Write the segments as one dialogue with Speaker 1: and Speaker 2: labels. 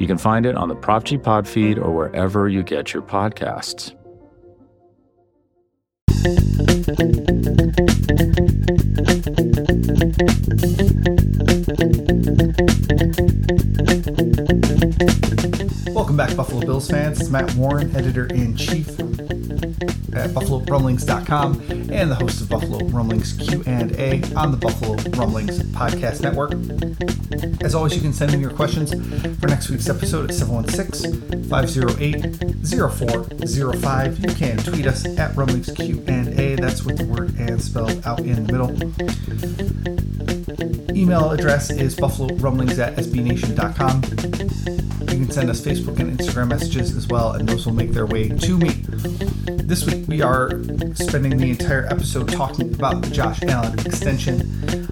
Speaker 1: You can find it on the Prop G Pod feed or wherever you get your podcasts.
Speaker 2: Welcome back, Buffalo Bills fans. It's Matt Warren, editor in chief at BuffaloRumblings.com and the host of Buffalo Rumblings Q&A on the Buffalo Rumblings Podcast Network. As always, you can send in your questions for next week's episode at 716-508-0405. You can tweet us at Rumblings Q&A. That's with the word and spelled out in the middle. Email address is buffalorumblings at sbnation.com. Can send us Facebook and Instagram messages as well, and those will make their way to me. This week, we are spending the entire episode talking about the Josh Allen extension.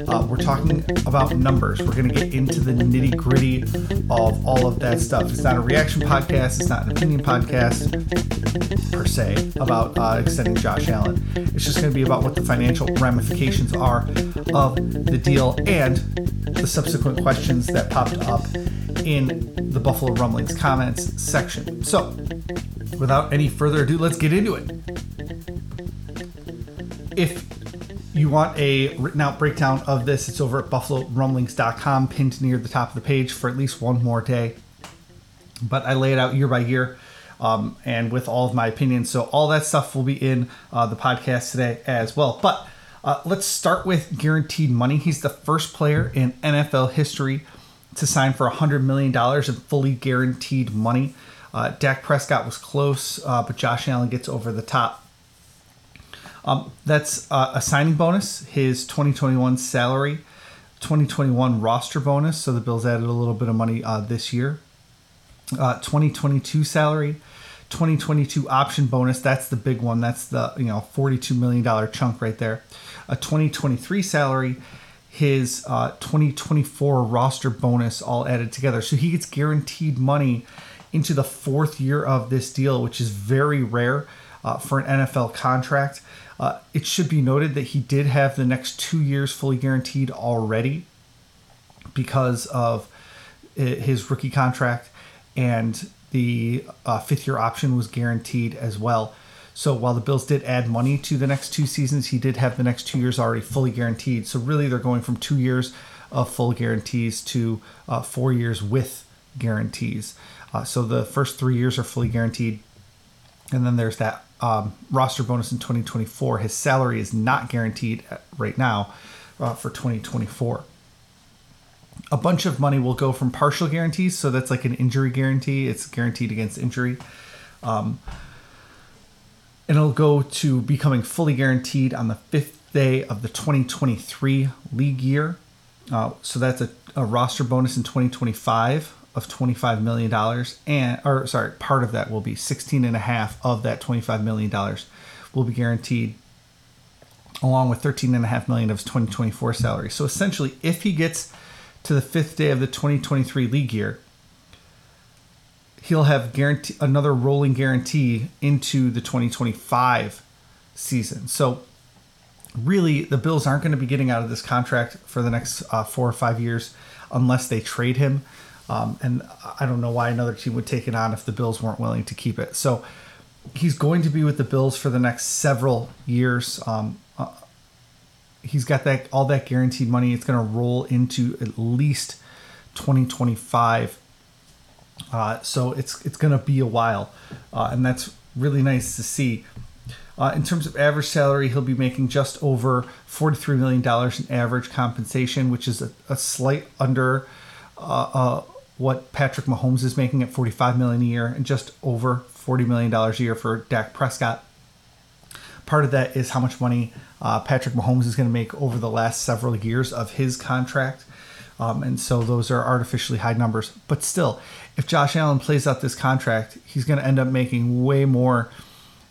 Speaker 2: Uh, we're talking about numbers. We're going to get into the nitty gritty of all of that stuff. It's not a reaction podcast, it's not an opinion podcast per se about uh, extending Josh Allen. It's just going to be about what the financial ramifications are of the deal and the subsequent questions that popped up in the Buffalo Rumblings comments section. So, without any further ado, let's get into it. If you want a written out breakdown of this, it's over at buffalorumblings.com, pinned near the top of the page for at least one more day. But I lay it out year by year um, and with all of my opinions. So, all that stuff will be in uh, the podcast today as well. But uh, let's start with guaranteed money. He's the first player in NFL history to sign for $100 million in fully guaranteed money. Uh, Dak Prescott was close, uh, but Josh Allen gets over the top. Um, that's uh, a signing bonus, his 2021 salary, 2021 roster bonus. So the Bills added a little bit of money uh, this year. Uh, 2022 salary, 2022 option bonus. That's the big one. That's the you know 42 million dollar chunk right there. A 2023 salary, his uh, 2024 roster bonus all added together. So he gets guaranteed money into the fourth year of this deal, which is very rare uh, for an NFL contract. Uh, it should be noted that he did have the next two years fully guaranteed already because of his rookie contract, and the uh, fifth year option was guaranteed as well. So while the Bills did add money to the next two seasons, he did have the next two years already fully guaranteed. So really, they're going from two years of full guarantees to uh, four years with guarantees. Uh, so the first three years are fully guaranteed, and then there's that um, roster bonus in 2024. His salary is not guaranteed right now uh, for 2024. A bunch of money will go from partial guarantees, so that's like an injury guarantee. It's guaranteed against injury. Um, and it'll go to becoming fully guaranteed on the fifth day of the 2023 league year. Uh, so that's a, a roster bonus in 2025 of $25 million and or sorry part of that will be 16 and a half of that $25 million will be guaranteed along with 13 and a half million of his 2024 salary so essentially if he gets to the fifth day of the 2023 league year he'll have guarantee another rolling guarantee into the 2025 season so really the bills aren't going to be getting out of this contract for the next uh, four or five years unless they trade him um, and I don't know why another team would take it on if the Bills weren't willing to keep it. So he's going to be with the Bills for the next several years. Um, uh, he's got that all that guaranteed money. It's going to roll into at least 2025. Uh, so it's it's going to be a while, uh, and that's really nice to see. Uh, in terms of average salary, he'll be making just over $43 million in average compensation, which is a, a slight under uh, uh, what Patrick Mahomes is making at 45 million a year and just over 40 million dollars a year for Dak Prescott. Part of that is how much money uh, Patrick Mahomes is going to make over the last several years of his contract. Um, and so those are artificially high numbers. But still, if Josh Allen plays out this contract, he's going to end up making way more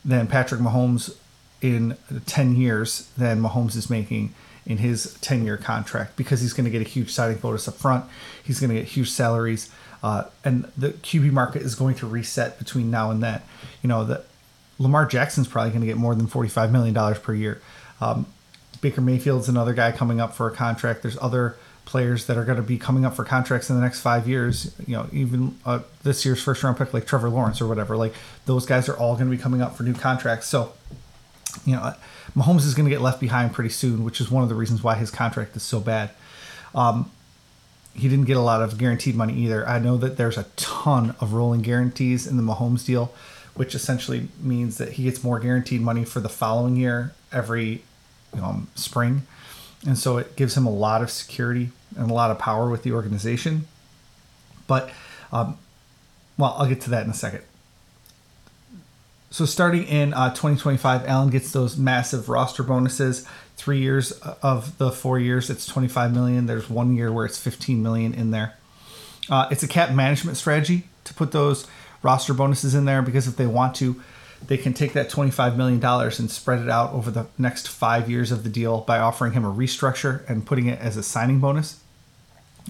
Speaker 2: than Patrick Mahomes in 10 years than Mahomes is making in his 10 year contract because he's going to get a huge signing bonus up front. He's going to get huge salaries. Uh, and the QB market is going to reset between now and then. You know, the, Lamar Jackson's probably going to get more than $45 million per year. Um, Baker Mayfield's another guy coming up for a contract. There's other players that are going to be coming up for contracts in the next five years. You know, even uh, this year's first round pick, like Trevor Lawrence or whatever. Like those guys are all going to be coming up for new contracts. So, you know, Mahomes is going to get left behind pretty soon, which is one of the reasons why his contract is so bad. Um, he didn't get a lot of guaranteed money either. I know that there's a ton of rolling guarantees in the Mahomes deal, which essentially means that he gets more guaranteed money for the following year every um, spring. And so it gives him a lot of security and a lot of power with the organization. But, um, well, I'll get to that in a second. So starting in uh, 2025, Allen gets those massive roster bonuses. Three years of the four years, it's 25 million. There's one year where it's 15 million in there. Uh, it's a cap management strategy to put those roster bonuses in there because if they want to, they can take that $25 million and spread it out over the next five years of the deal by offering him a restructure and putting it as a signing bonus.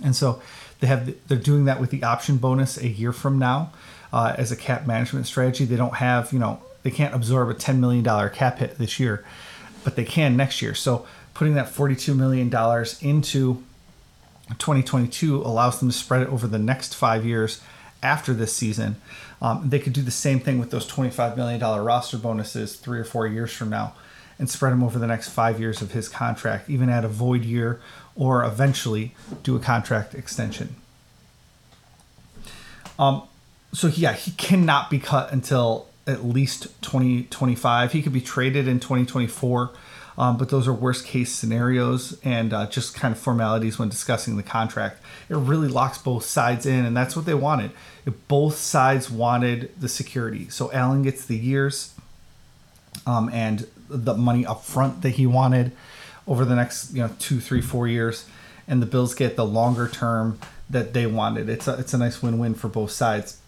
Speaker 2: And so they have they're doing that with the option bonus a year from now uh, as a cap management strategy. They don't have you know they can't absorb a $10 million cap hit this year, but they can next year. So putting that $42 million into 2022 allows them to spread it over the next five years after this season. Um, they could do the same thing with those $25 million roster bonuses three or four years from now and spread them over the next five years of his contract, even add a void year or eventually do a contract extension. Um, so, yeah, he cannot be cut until at least 2025. He could be traded in 2024. Um, but those are worst case scenarios and uh, just kind of formalities when discussing the contract. It really locks both sides in, and that's what they wanted. If both sides wanted the security. So Allen gets the years um, and the money up front that he wanted over the next you know two, three, four years, and the Bills get the longer term that they wanted. It's a, it's a nice win-win for both sides.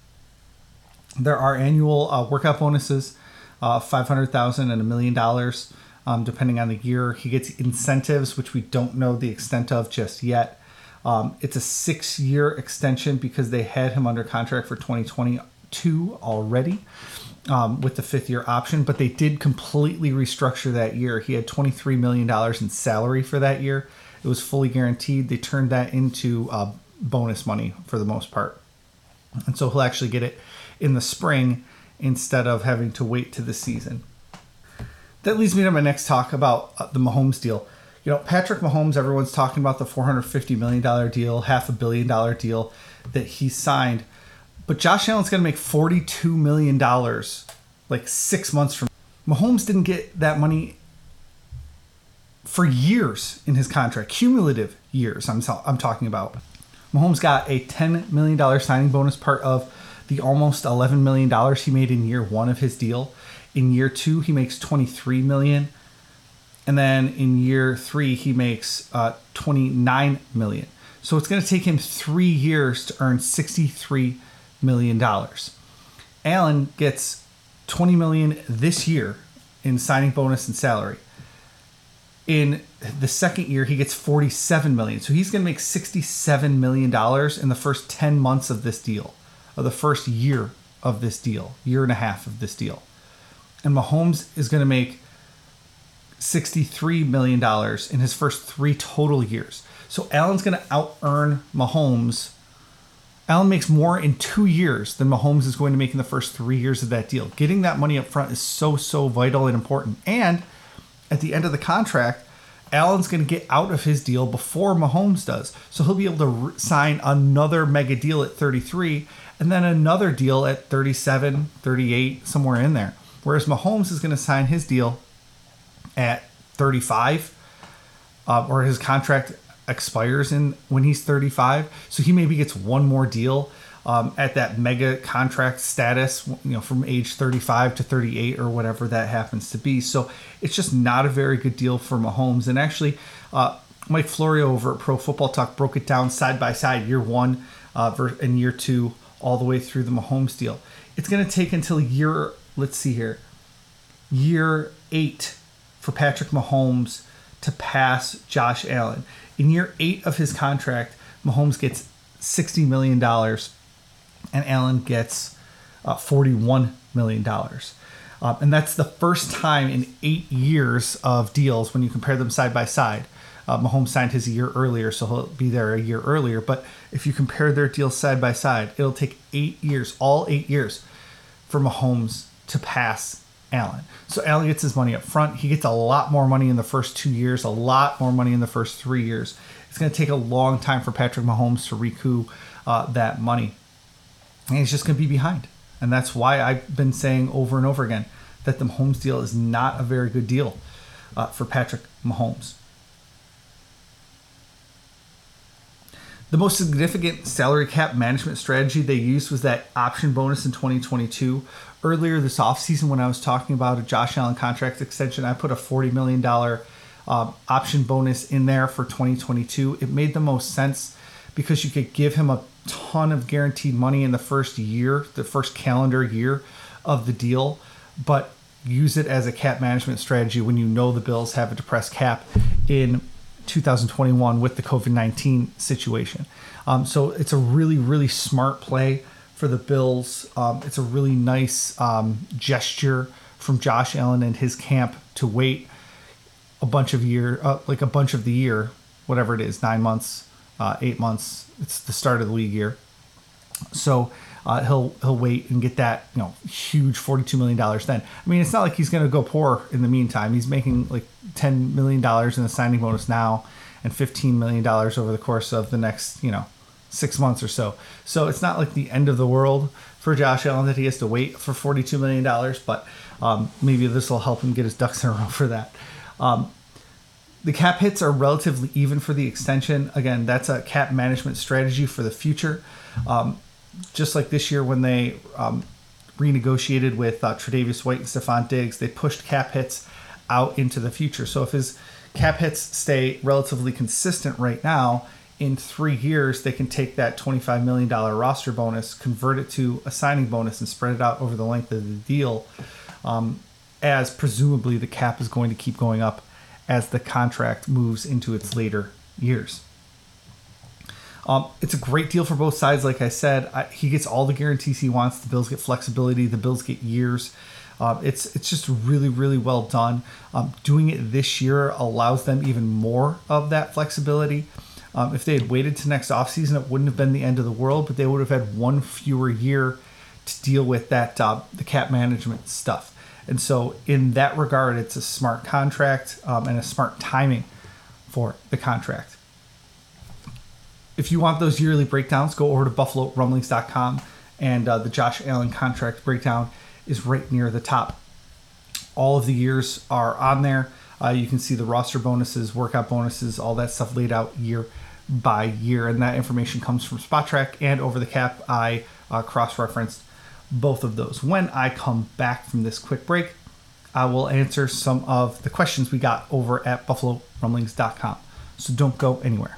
Speaker 2: There are annual uh, workout bonuses, uh, five hundred thousand and a million dollars um, depending on the year. He gets incentives, which we don't know the extent of just yet. Um, it's a six year extension because they had him under contract for 2022 already um, with the fifth year option, but they did completely restructure that year. He had $23 million in salary for that year. It was fully guaranteed. They turned that into uh, bonus money for the most part. And so he'll actually get it in the spring instead of having to wait to the season that leads me to my next talk about uh, the Mahomes deal. You know, Patrick Mahomes, everyone's talking about the $450 million deal, half a billion dollar deal that he signed. But Josh Allen's going to make $42 million like six months from Mahomes didn't get that money for years in his contract, cumulative years. I'm, I'm talking about. Mahomes got a $10 million signing bonus, part of the almost $11 million he made in year one of his deal. In year two, he makes 23 million, and then in year three, he makes uh, 29 million. So it's going to take him three years to earn 63 million dollars. Allen gets 20 million this year in signing bonus and salary. In the second year, he gets 47 million. So he's going to make 67 million dollars in the first 10 months of this deal, of the first year of this deal, year and a half of this deal and Mahomes is going to make $63 million in his first three total years. So Allen's going to out earn Mahomes. Allen makes more in two years than Mahomes is going to make in the first three years of that deal. Getting that money up front is so, so vital and important. And at the end of the contract, Allen's going to get out of his deal before Mahomes does. So he'll be able to re- sign another mega deal at 33 and then another deal at 37, 38, somewhere in there. Whereas Mahomes is going to sign his deal at 35, uh, or his contract expires in when he's 35. So he maybe gets one more deal um, at that mega contract status, you know, from age 35 to 38 or whatever that happens to be. So it's just not a very good deal for Mahomes. And actually, uh, Mike Florio over at Pro Football Talk broke it down side by side, year one uh, and year two, all the way through the Mahomes deal. It's going to take until year, let's see here, year eight for Patrick Mahomes to pass Josh Allen. In year eight of his contract, Mahomes gets $60 million and Allen gets uh, $41 million. Uh, and that's the first time in eight years of deals when you compare them side by side. Uh, Mahomes signed his a year earlier, so he'll be there a year earlier. But if you compare their deals side by side, it'll take eight years, all eight years, for Mahomes to pass Allen. So Allen gets his money up front. He gets a lot more money in the first two years, a lot more money in the first three years. It's going to take a long time for Patrick Mahomes to recoup uh, that money. And he's just going to be behind. And that's why I've been saying over and over again that the Mahomes deal is not a very good deal uh, for Patrick Mahomes. The most significant salary cap management strategy they used was that option bonus in 2022. Earlier this offseason, when I was talking about a Josh Allen contract extension, I put a $40 million uh, option bonus in there for 2022. It made the most sense because you could give him a ton of guaranteed money in the first year, the first calendar year of the deal, but use it as a cap management strategy when you know the Bills have a depressed cap in 2021 with the COVID 19 situation. Um, so it's a really, really smart play for the Bills. Um, it's a really nice um, gesture from Josh Allen and his camp to wait a bunch of year, uh, like a bunch of the year, whatever it is, nine months, uh, eight months. It's the start of the league year. So uh, he'll he'll wait and get that you know huge forty two million dollars. Then I mean it's not like he's going to go poor in the meantime. He's making like ten million dollars in the signing bonus now, and fifteen million dollars over the course of the next you know six months or so. So it's not like the end of the world for Josh Allen that he has to wait for forty two million dollars. But um, maybe this will help him get his ducks in a row for that. Um, the cap hits are relatively even for the extension. Again, that's a cap management strategy for the future. Um, just like this year when they um, renegotiated with uh, Tre'Davious White and Stefon Diggs, they pushed cap hits out into the future. So if his cap hits stay relatively consistent right now, in three years they can take that $25 million roster bonus, convert it to a signing bonus, and spread it out over the length of the deal. Um, as presumably the cap is going to keep going up as the contract moves into its later years. Um, it's a great deal for both sides. Like I said, I, he gets all the guarantees he wants. The Bills get flexibility. The Bills get years. Uh, it's it's just really really well done. Um, doing it this year allows them even more of that flexibility. Um, if they had waited to next offseason, it wouldn't have been the end of the world, but they would have had one fewer year to deal with that uh, the cap management stuff. And so, in that regard, it's a smart contract um, and a smart timing for the contract if you want those yearly breakdowns, go over to buffalorumblings.com and uh, the Josh Allen contract breakdown is right near the top. All of the years are on there. Uh, you can see the roster bonuses, workout bonuses, all that stuff laid out year by year. And that information comes from Spotrac and Over the Cap. I uh, cross referenced both of those. When I come back from this quick break, I will answer some of the questions we got over at buffalorumblings.com. So don't go anywhere.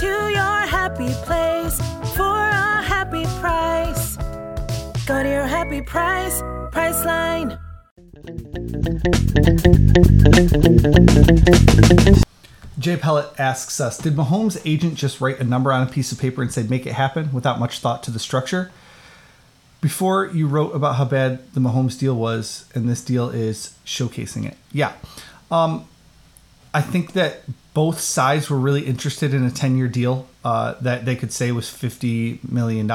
Speaker 3: To your happy place for a happy price. Go to your happy price, Priceline.
Speaker 2: Jay Pellet asks us Did Mahomes' agent just write a number on a piece of paper and say, make it happen without much thought to the structure? Before you wrote about how bad the Mahomes deal was, and this deal is showcasing it. Yeah. Um, I think that both sides were really interested in a 10 year deal uh, that they could say was $50 million.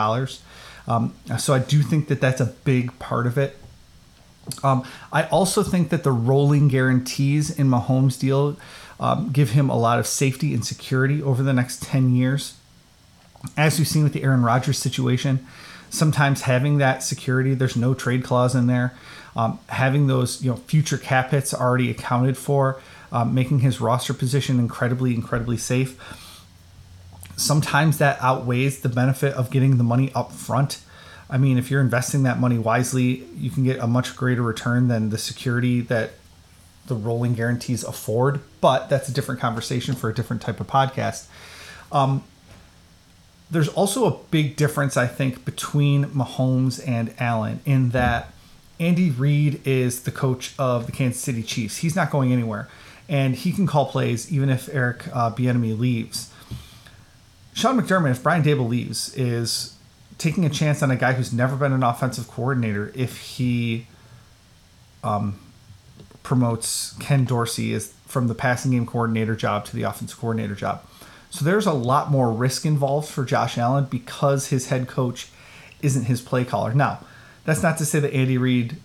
Speaker 2: Um, so I do think that that's a big part of it. Um, I also think that the rolling guarantees in Mahomes' deal um, give him a lot of safety and security over the next 10 years. As we've seen with the Aaron Rodgers situation, sometimes having that security, there's no trade clause in there. Um, having those you know future cap hits already accounted for, um, making his roster position incredibly, incredibly safe. Sometimes that outweighs the benefit of getting the money up front. I mean, if you're investing that money wisely, you can get a much greater return than the security that the rolling guarantees afford. But that's a different conversation for a different type of podcast. Um, there's also a big difference, I think, between Mahomes and Allen in that Andy Reid is the coach of the Kansas City Chiefs. He's not going anywhere, and he can call plays even if Eric uh, Bieniemy leaves. Sean McDermott, if Brian Daboll leaves, is taking a chance on a guy who's never been an offensive coordinator if he um, promotes Ken Dorsey as from the passing game coordinator job to the offensive coordinator job. So there's a lot more risk involved for Josh Allen because his head coach isn't his play caller. Now, that's not to say that Andy Reid,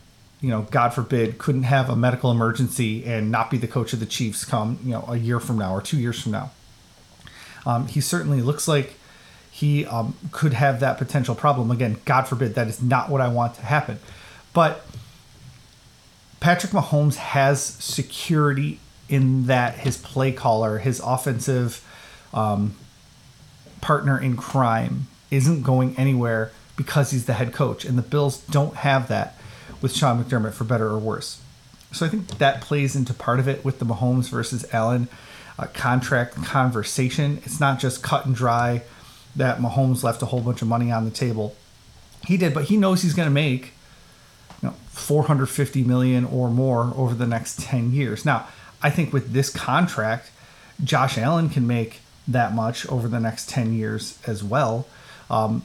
Speaker 2: you know, God forbid, couldn't have a medical emergency and not be the coach of the Chiefs come, you know, a year from now or two years from now. Um, he certainly looks like he um, could have that potential problem. Again, God forbid, that is not what I want to happen. But Patrick Mahomes has security in that his play caller, his offensive um, partner in crime, isn't going anywhere because he's the head coach. And the Bills don't have that with Sean McDermott, for better or worse. So I think that plays into part of it with the Mahomes versus Allen uh, contract conversation. It's not just cut and dry that Mahomes left a whole bunch of money on the table. He did, but he knows he's going to make you know 450 million or more over the next 10 years. Now, I think with this contract, Josh Allen can make that much over the next 10 years as well. Um,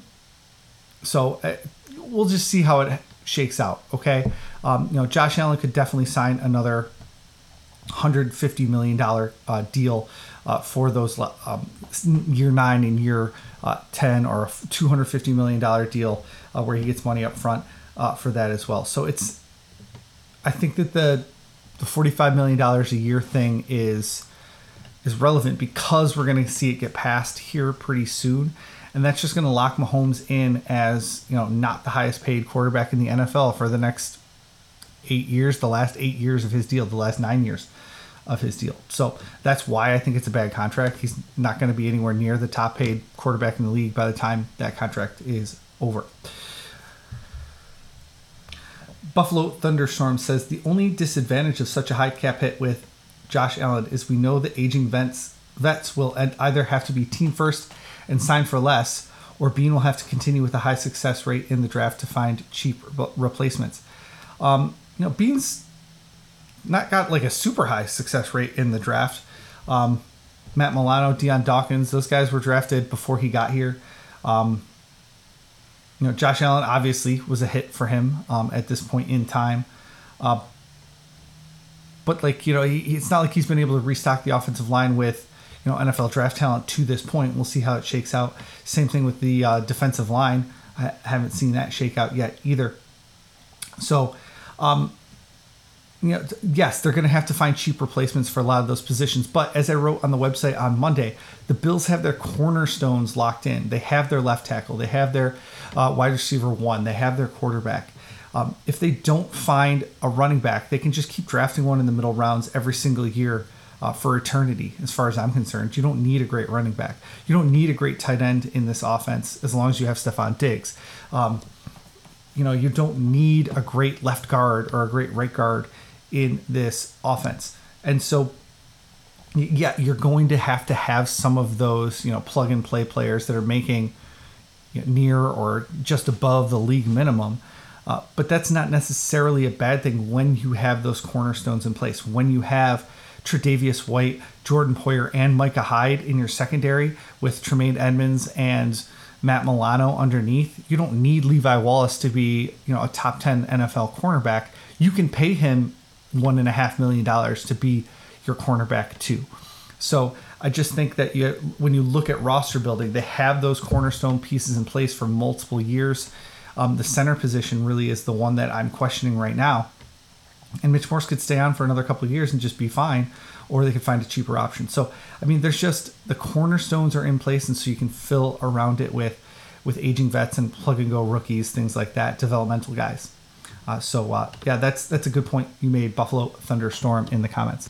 Speaker 2: so uh, we'll just see how it shakes out. Okay. Um, you know, Josh Allen could definitely sign another $150 million uh, deal uh, for those um, year nine and year uh, 10 or a $250 million deal uh, where he gets money up front uh, for that as well. So it's, I think that the, the $45 million a year thing is, is relevant because we're going to see it get passed here pretty soon. And that's just going to lock Mahomes in as, you know, not the highest paid quarterback in the NFL for the next eight years, the last eight years of his deal, the last nine years of his deal. So that's why I think it's a bad contract. He's not going to be anywhere near the top paid quarterback in the league by the time that contract is over. Buffalo Thunderstorm says the only disadvantage of such a high cap hit with Josh Allen is we know the aging vets vets will either have to be team first and sign for less, or Beane will have to continue with a high success rate in the draft to find cheap replacements. Um, you know, Beane's not got like a super high success rate in the draft. Um, Matt Milano, Dion Dawkins, those guys were drafted before he got here. Um, you know, Josh Allen obviously was a hit for him um, at this point in time. Uh, but like you know, he, it's not like he's been able to restock the offensive line with you know NFL draft talent to this point. We'll see how it shakes out. Same thing with the uh, defensive line. I haven't seen that shake out yet either. So, um, you know, yes, they're going to have to find cheap replacements for a lot of those positions. But as I wrote on the website on Monday, the Bills have their cornerstones locked in. They have their left tackle, they have their uh, wide receiver one, they have their quarterback. Um, if they don't find a running back, they can just keep drafting one in the middle rounds every single year uh, for eternity, as far as I'm concerned. You don't need a great running back. You don't need a great tight end in this offense as long as you have Stefon Diggs. Um, you know, you don't need a great left guard or a great right guard in this offense. And so, yeah, you're going to have to have some of those, you know, plug and play players that are making you know, near or just above the league minimum. Uh, but that's not necessarily a bad thing when you have those cornerstones in place. When you have Tre'Davious White, Jordan Poyer, and Micah Hyde in your secondary with Tremaine Edmunds and Matt Milano underneath, you don't need Levi Wallace to be, you know, a top 10 NFL cornerback. You can pay him one and a half million dollars to be your cornerback too. So I just think that you, when you look at roster building, they have those cornerstone pieces in place for multiple years. Um, the center position really is the one that I'm questioning right now. And Mitch Morse could stay on for another couple of years and just be fine, or they could find a cheaper option. So I mean, there's just the cornerstones are in place, and so you can fill around it with with aging vets and plug and go rookies, things like that, developmental guys. Uh, so uh, yeah, that's that's a good point you made, Buffalo Thunderstorm, in the comments.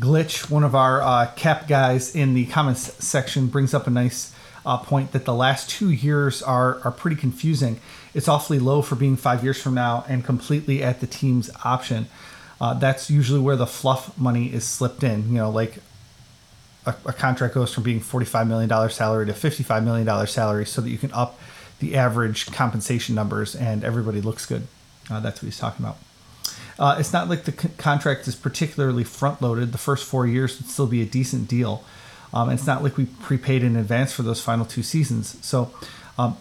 Speaker 2: Glitch, one of our uh, cap guys in the comments section, brings up a nice uh, point that the last two years are are pretty confusing. It's awfully low for being five years from now and completely at the team's option. Uh, that's usually where the fluff money is slipped in. You know, like a, a contract goes from being $45 million salary to $55 million salary so that you can up the average compensation numbers and everybody looks good. Uh, that's what he's talking about. Uh, it's not like the c- contract is particularly front loaded. The first four years would still be a decent deal. Um, it's not like we prepaid in advance for those final two seasons. So um,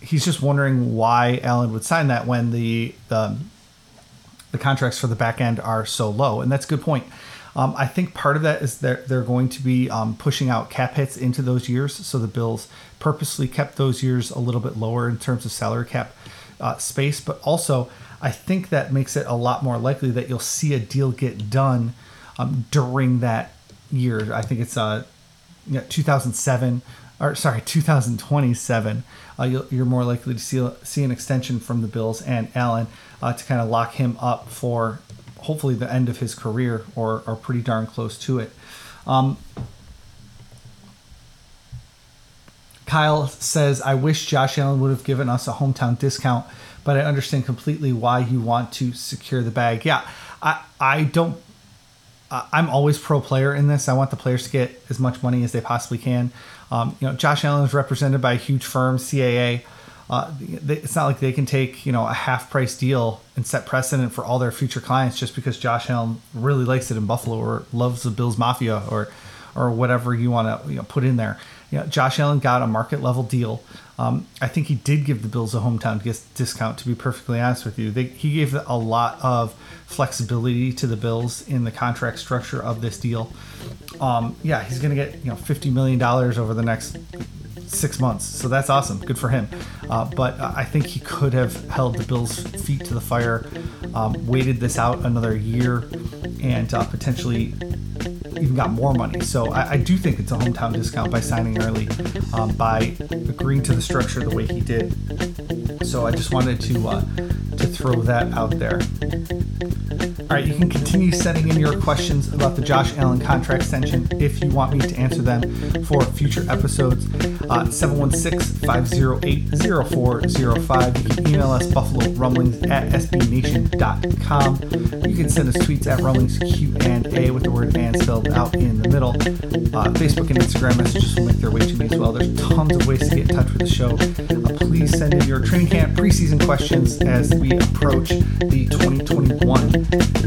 Speaker 2: he's just wondering why Allen would sign that when the, the the contracts for the back end are so low, and that's a good point. Um, I think part of that is they're, they're going to be um, pushing out cap hits into those years. So the Bills purposely kept those years a little bit lower in terms of salary cap uh, space. But also, I think that makes it a lot more likely that you'll see a deal get done um, during that year. I think it's uh, yeah 2007 or sorry 2027 uh, you are more likely to see, see an extension from the bills and allen uh, to kind of lock him up for hopefully the end of his career or, or pretty darn close to it. Um, Kyle says, I wish Josh Allen would have given us a hometown discount, but I understand completely why you want to secure the bag. Yeah, I, I don't, I'm always pro player in this. I want the players to get as much money as they possibly can. Um, you know, Josh Allen is represented by a huge firm, CAA. Uh, it's not like they can take you know a half price deal and set precedent for all their future clients just because Josh Allen really likes it in Buffalo or loves the Bills Mafia or or whatever you want to you know, put in there. You know, Josh Allen got a market level deal. Um, I think he did give the Bills a hometown discount. To be perfectly honest with you, they, he gave a lot of flexibility to the Bills in the contract structure of this deal. Um, yeah, he's going to get you know fifty million dollars over the next six months. So that's awesome. Good for him. Uh, but I think he could have held the Bills' feet to the fire, um, waited this out another year, and uh, potentially even got more money. So I, I, do think it's a hometown discount by signing early, um, by agreeing to the structure the way he did. So I just wanted to uh, to throw that out there. All right, you can continue sending in your questions about the Josh Allen contract extension if you want me to answer them for future episodes. Uh, 716 508 0405. You can email us buffalo rumblings at sbnation.com. You can send us tweets at rumblings Q&A with the word and spelled out in the middle. Uh, Facebook and Instagram messages will make their way to me as well. There's tons of ways to get in touch with the show. Uh, please send in your training camp preseason questions as we approach the 2021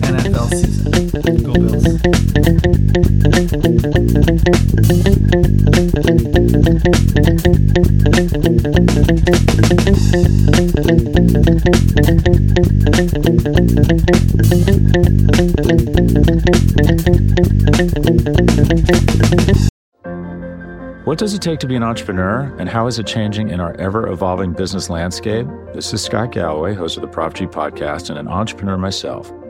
Speaker 1: What does it take to be an entrepreneur, and how is it changing in our ever evolving business landscape? This is Scott Galloway, host of the Prop G podcast, and an entrepreneur myself.